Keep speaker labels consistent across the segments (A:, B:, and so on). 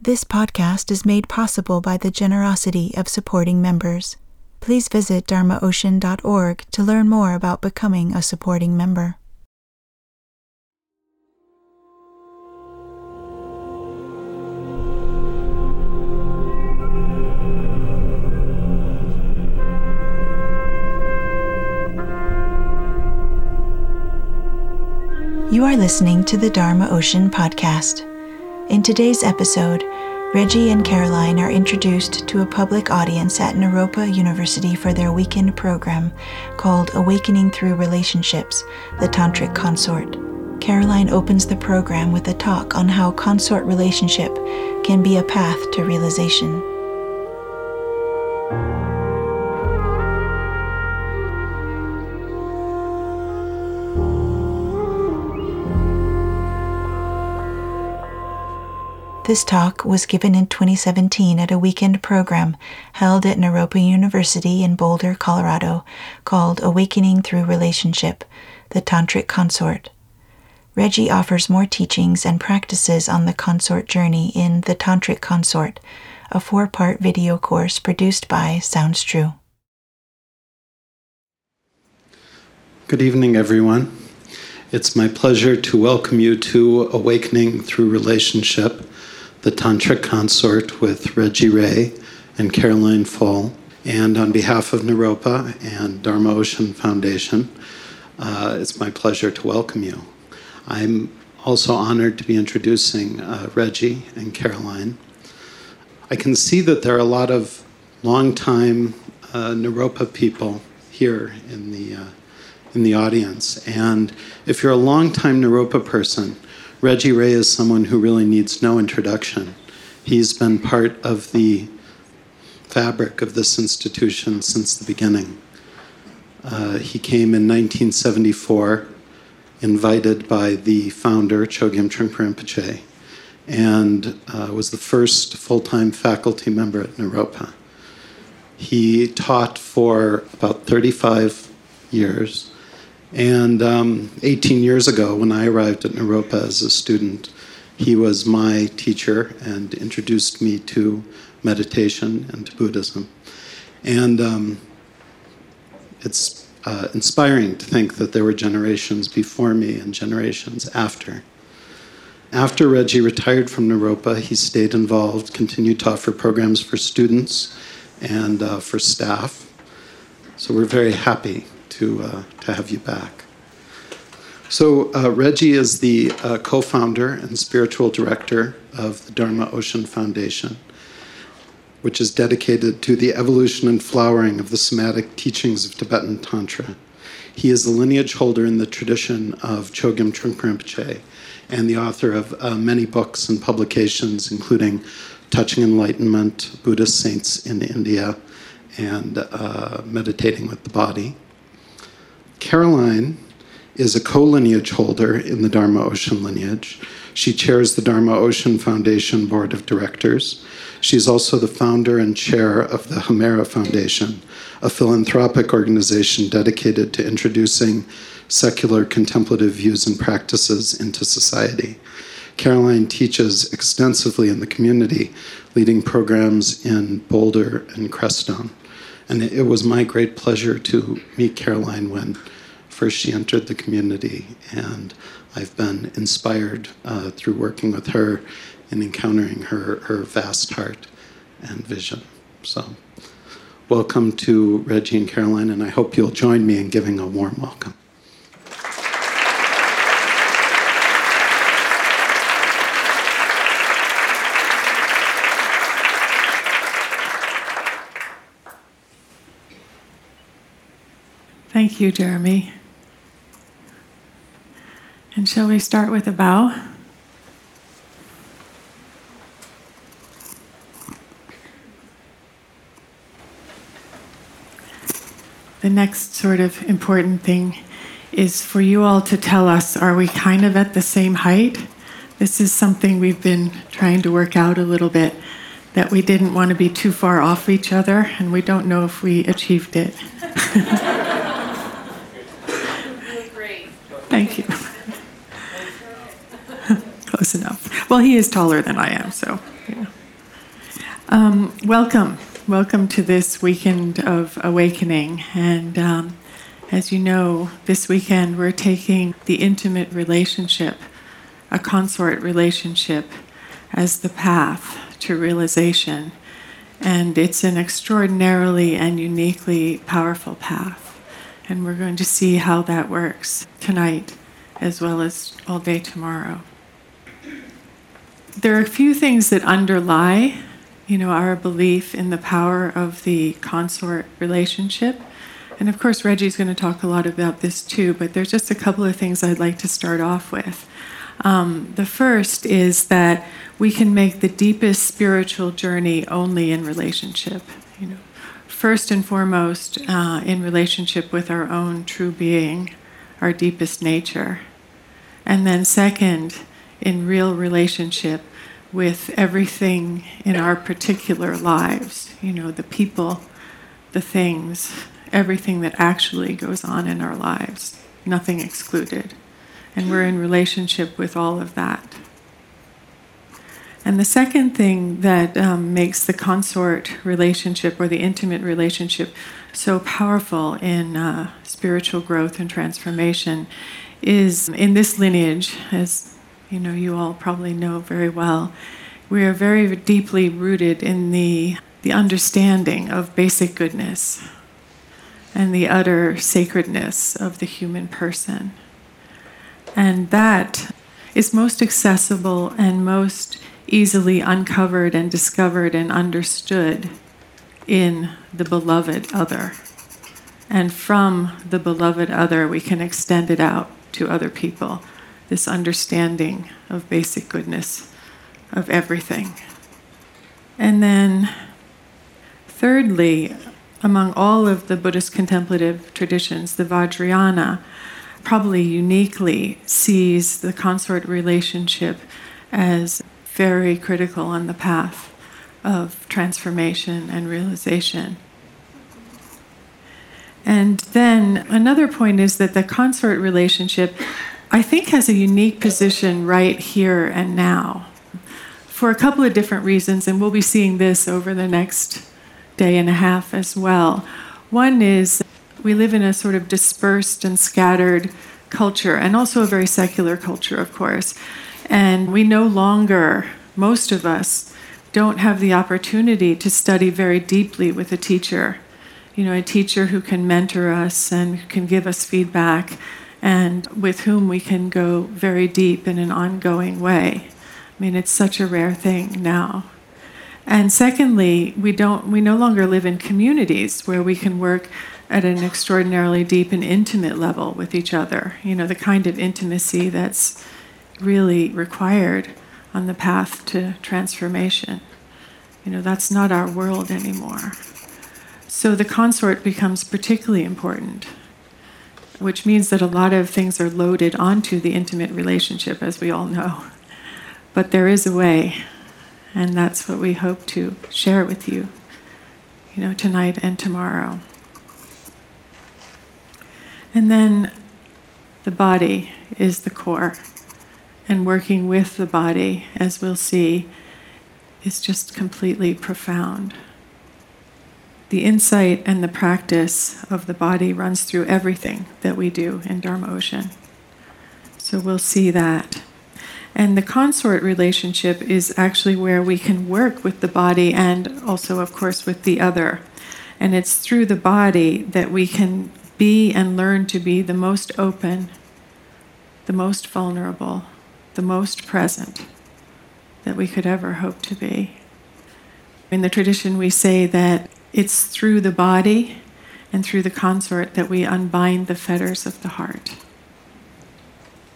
A: This podcast is made possible by the generosity of supporting members. Please visit dharmaocean.org to learn more about becoming a supporting member. You are listening to the Dharma Ocean podcast. In today's episode, Reggie and Caroline are introduced to a public audience at Naropa University for their weekend program called Awakening Through Relationships The Tantric Consort. Caroline opens the program with a talk on how consort relationship can be a path to realization. This talk was given in 2017 at a weekend program held at Naropa University in Boulder, Colorado, called Awakening Through Relationship The Tantric Consort. Reggie offers more teachings and practices on the consort journey in The Tantric Consort, a four part video course produced by Sounds True.
B: Good evening, everyone. It's my pleasure to welcome you to Awakening Through Relationship the Tantra Consort with Reggie Ray and Caroline Pfohl. And on behalf of Naropa and Dharma Ocean Foundation, uh, it's my pleasure to welcome you. I'm also honored to be introducing uh, Reggie and Caroline. I can see that there are a lot of longtime uh, Naropa people here in the, uh, in the audience. And if you're a longtime Naropa person, Reggie Ray is someone who really needs no introduction. He's been part of the fabric of this institution since the beginning. Uh, he came in 1974, invited by the founder, Chogyam Trungpa Rinpoche, and uh, was the first full time faculty member at Naropa. He taught for about 35 years and um, 18 years ago, when I arrived at Naropa as a student, he was my teacher and introduced me to meditation and to Buddhism. And um, it's uh, inspiring to think that there were generations before me and generations after. After Reggie retired from Naropa, he stayed involved, continued to offer programs for students and uh, for staff. So we're very happy to, uh, to have you back. So, uh, Reggie is the uh, co founder and spiritual director of the Dharma Ocean Foundation, which is dedicated to the evolution and flowering of the somatic teachings of Tibetan Tantra. He is the lineage holder in the tradition of Chogyam Trungpa Rinpoche and the author of uh, many books and publications, including Touching Enlightenment, Buddhist Saints in India, and uh, Meditating with the Body. Caroline is a co lineage holder in the Dharma Ocean lineage. She chairs the Dharma Ocean Foundation Board of Directors. She is also the founder and chair of the Hemera Foundation, a philanthropic organization dedicated to introducing secular contemplative views and practices into society. Caroline teaches extensively in the community, leading programs in Boulder and Crestone. And it was my great pleasure to meet Caroline when first she entered the community. And I've been inspired uh, through working with her and encountering her, her vast heart and vision. So, welcome to Reggie and Caroline, and I hope you'll join me in giving a warm welcome.
C: Thank you, Jeremy. And shall we start with a bow? The next sort of important thing is for you all to tell us are we kind of at the same height? This is something we've been trying to work out a little bit that we didn't want to be too far off each other, and we don't know if we achieved it. Thank you. Close enough. Well, he is taller than I am, so Yeah. Um, welcome. Welcome to this weekend of awakening. And um, as you know, this weekend we're taking the intimate relationship, a consort relationship, as the path to realization. And it's an extraordinarily and uniquely powerful path. And we're going to see how that works tonight as well as all day tomorrow. There are a few things that underlie, you know, our belief in the power of the consort relationship. And of course, Reggie's going to talk a lot about this too, but there's just a couple of things I'd like to start off with. Um, the first is that we can make the deepest spiritual journey only in relationship. You know, first and foremost, uh, in relationship with our own true being, our deepest nature, and then second, in real relationship with everything in our particular lives. You know, the people, the things, everything that actually goes on in our lives, nothing excluded. And we're in relationship with all of that. And the second thing that um, makes the consort relationship or the intimate relationship so powerful in uh, spiritual growth and transformation is in this lineage, as you know, you all probably know very well, we are very deeply rooted in the, the understanding of basic goodness and the utter sacredness of the human person. And that is most accessible and most easily uncovered and discovered and understood in the beloved other. And from the beloved other, we can extend it out to other people this understanding of basic goodness of everything. And then, thirdly, among all of the Buddhist contemplative traditions, the Vajrayana probably uniquely sees the consort relationship as very critical on the path of transformation and realization. And then another point is that the consort relationship, I think, has a unique position right here and now for a couple of different reasons, and we'll be seeing this over the next day and a half as well. One is we live in a sort of dispersed and scattered culture, and also a very secular culture, of course. And we no longer, most of us, don't have the opportunity to study very deeply with a teacher. You know, a teacher who can mentor us and can give us feedback and with whom we can go very deep in an ongoing way. I mean, it's such a rare thing now. And secondly, we don't we no longer live in communities where we can work at an extraordinarily deep and intimate level with each other. You know, the kind of intimacy that's really required on the path to transformation. You know, that's not our world anymore. So the consort becomes particularly important, which means that a lot of things are loaded onto the intimate relationship, as we all know. But there is a way and that's what we hope to share with you, you know, tonight and tomorrow. And then the body is the core. And working with the body, as we'll see, is just completely profound. The insight and the practice of the body runs through everything that we do in Dharma Ocean. So we'll see that. And the consort relationship is actually where we can work with the body and also, of course, with the other. And it's through the body that we can be and learn to be the most open, the most vulnerable, the most present that we could ever hope to be. In the tradition, we say that it's through the body and through the consort that we unbind the fetters of the heart.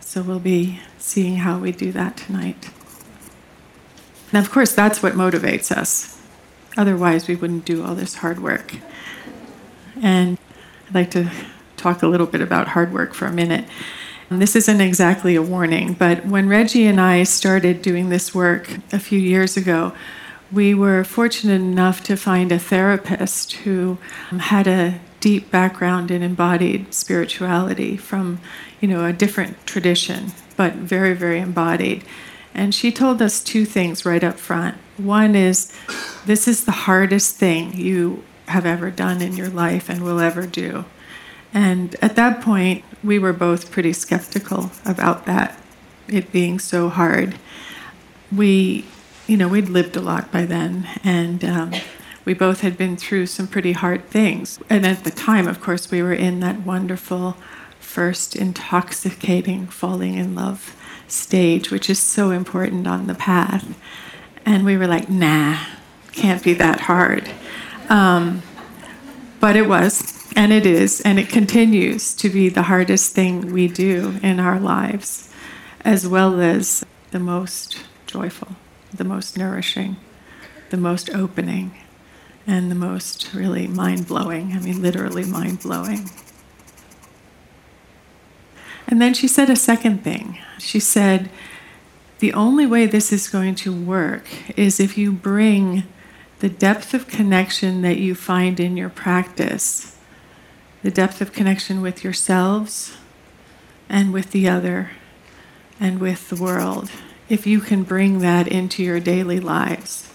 C: So we'll be seeing how we do that tonight. And of course, that's what motivates us. Otherwise, we wouldn't do all this hard work. And I'd like to talk a little bit about hard work for a minute. This isn't exactly a warning, but when Reggie and I started doing this work a few years ago, we were fortunate enough to find a therapist who had a deep background in embodied spirituality from, you know, a different tradition, but very, very embodied. And she told us two things right up front. One is this is the hardest thing you have ever done in your life and will ever do. And at that point, we were both pretty skeptical about that, it being so hard. We, you know, we'd lived a lot by then, and um, we both had been through some pretty hard things. And at the time, of course, we were in that wonderful, first intoxicating falling in love stage, which is so important on the path. And we were like, nah, can't be that hard. Um, but it was, and it is, and it continues to be the hardest thing we do in our lives, as well as the most joyful, the most nourishing, the most opening, and the most really mind blowing. I mean, literally mind blowing. And then she said a second thing. She said, the only way this is going to work is if you bring the depth of connection that you find in your practice, the depth of connection with yourselves and with the other and with the world, if you can bring that into your daily lives.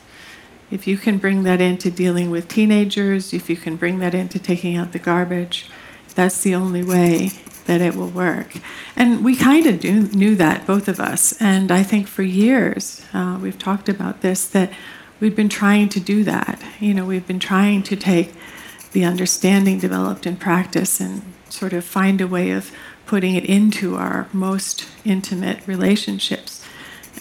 C: If you can bring that into dealing with teenagers, if you can bring that into taking out the garbage, that's the only way that it will work. And we kind of knew that, both of us. And I think for years, uh, we've talked about this, that we've been trying to do that. You know, we've been trying to take the understanding developed in practice and sort of find a way of putting it into our most intimate relationships.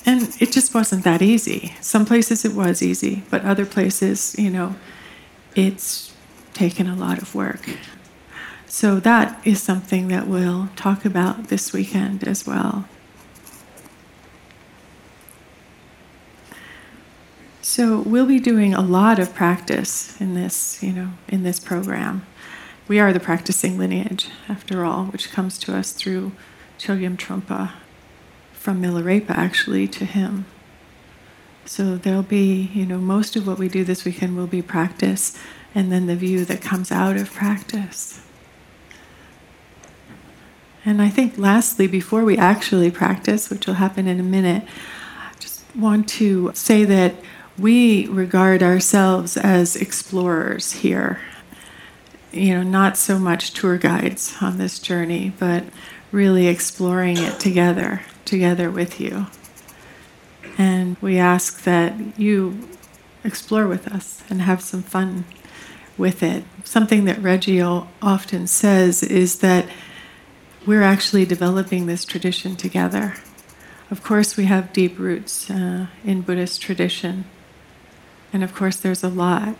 C: And it just wasn't that easy. Some places it was easy, but other places, you know, it's taken a lot of work. So that is something that we'll talk about this weekend as well. So we'll be doing a lot of practice in this, you know, in this program. We are the practicing lineage, after all, which comes to us through Chogyam Trungpa, from Milarepa actually to him. So there'll be, you know, most of what we do this weekend will be practice, and then the view that comes out of practice. And I think, lastly, before we actually practice, which will happen in a minute, I just want to say that we regard ourselves as explorers here. You know, not so much tour guides on this journey, but really exploring it together, together with you. And we ask that you explore with us and have some fun with it. Something that Reggie often says is that we're actually developing this tradition together. Of course, we have deep roots uh, in Buddhist tradition. And of course, there's a lot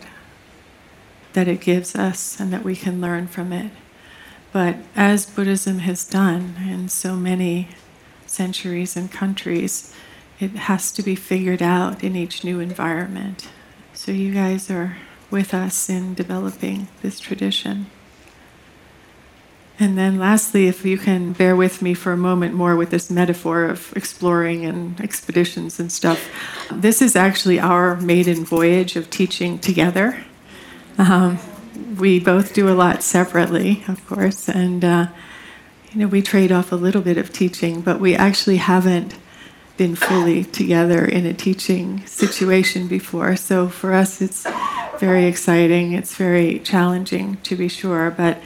C: that it gives us and that we can learn from it. But as Buddhism has done in so many centuries and countries, it has to be figured out in each new environment. So you guys are with us in developing this tradition. And then, lastly, if you can bear with me for a moment more with this metaphor of exploring and expeditions and stuff, this is actually our maiden voyage of teaching together. Um, we both do a lot separately, of course, and uh, you know we trade off a little bit of teaching, but we actually haven't been fully together in a teaching situation before. So for us, it's very exciting. It's very challenging, to be sure, but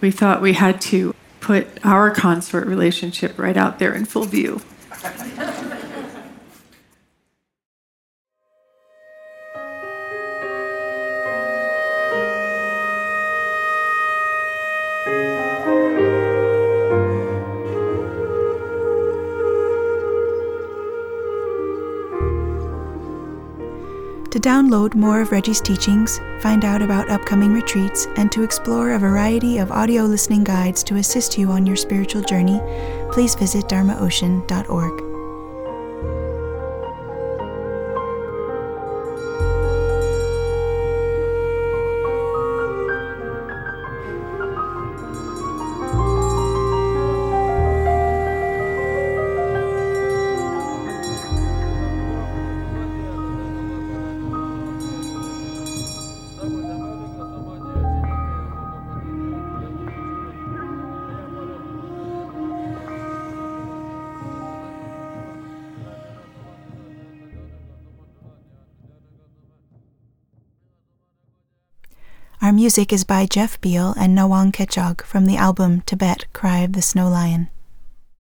C: we thought we had to put our consort relationship right out there in full view.
A: To download more of Reggie's teachings, find out about upcoming retreats, and to explore a variety of audio listening guides to assist you on your spiritual journey, please visit dharmaocean.org. music is by Jeff Beal and Nawang Khechog from the album Tibet Cry of the Snow Lion.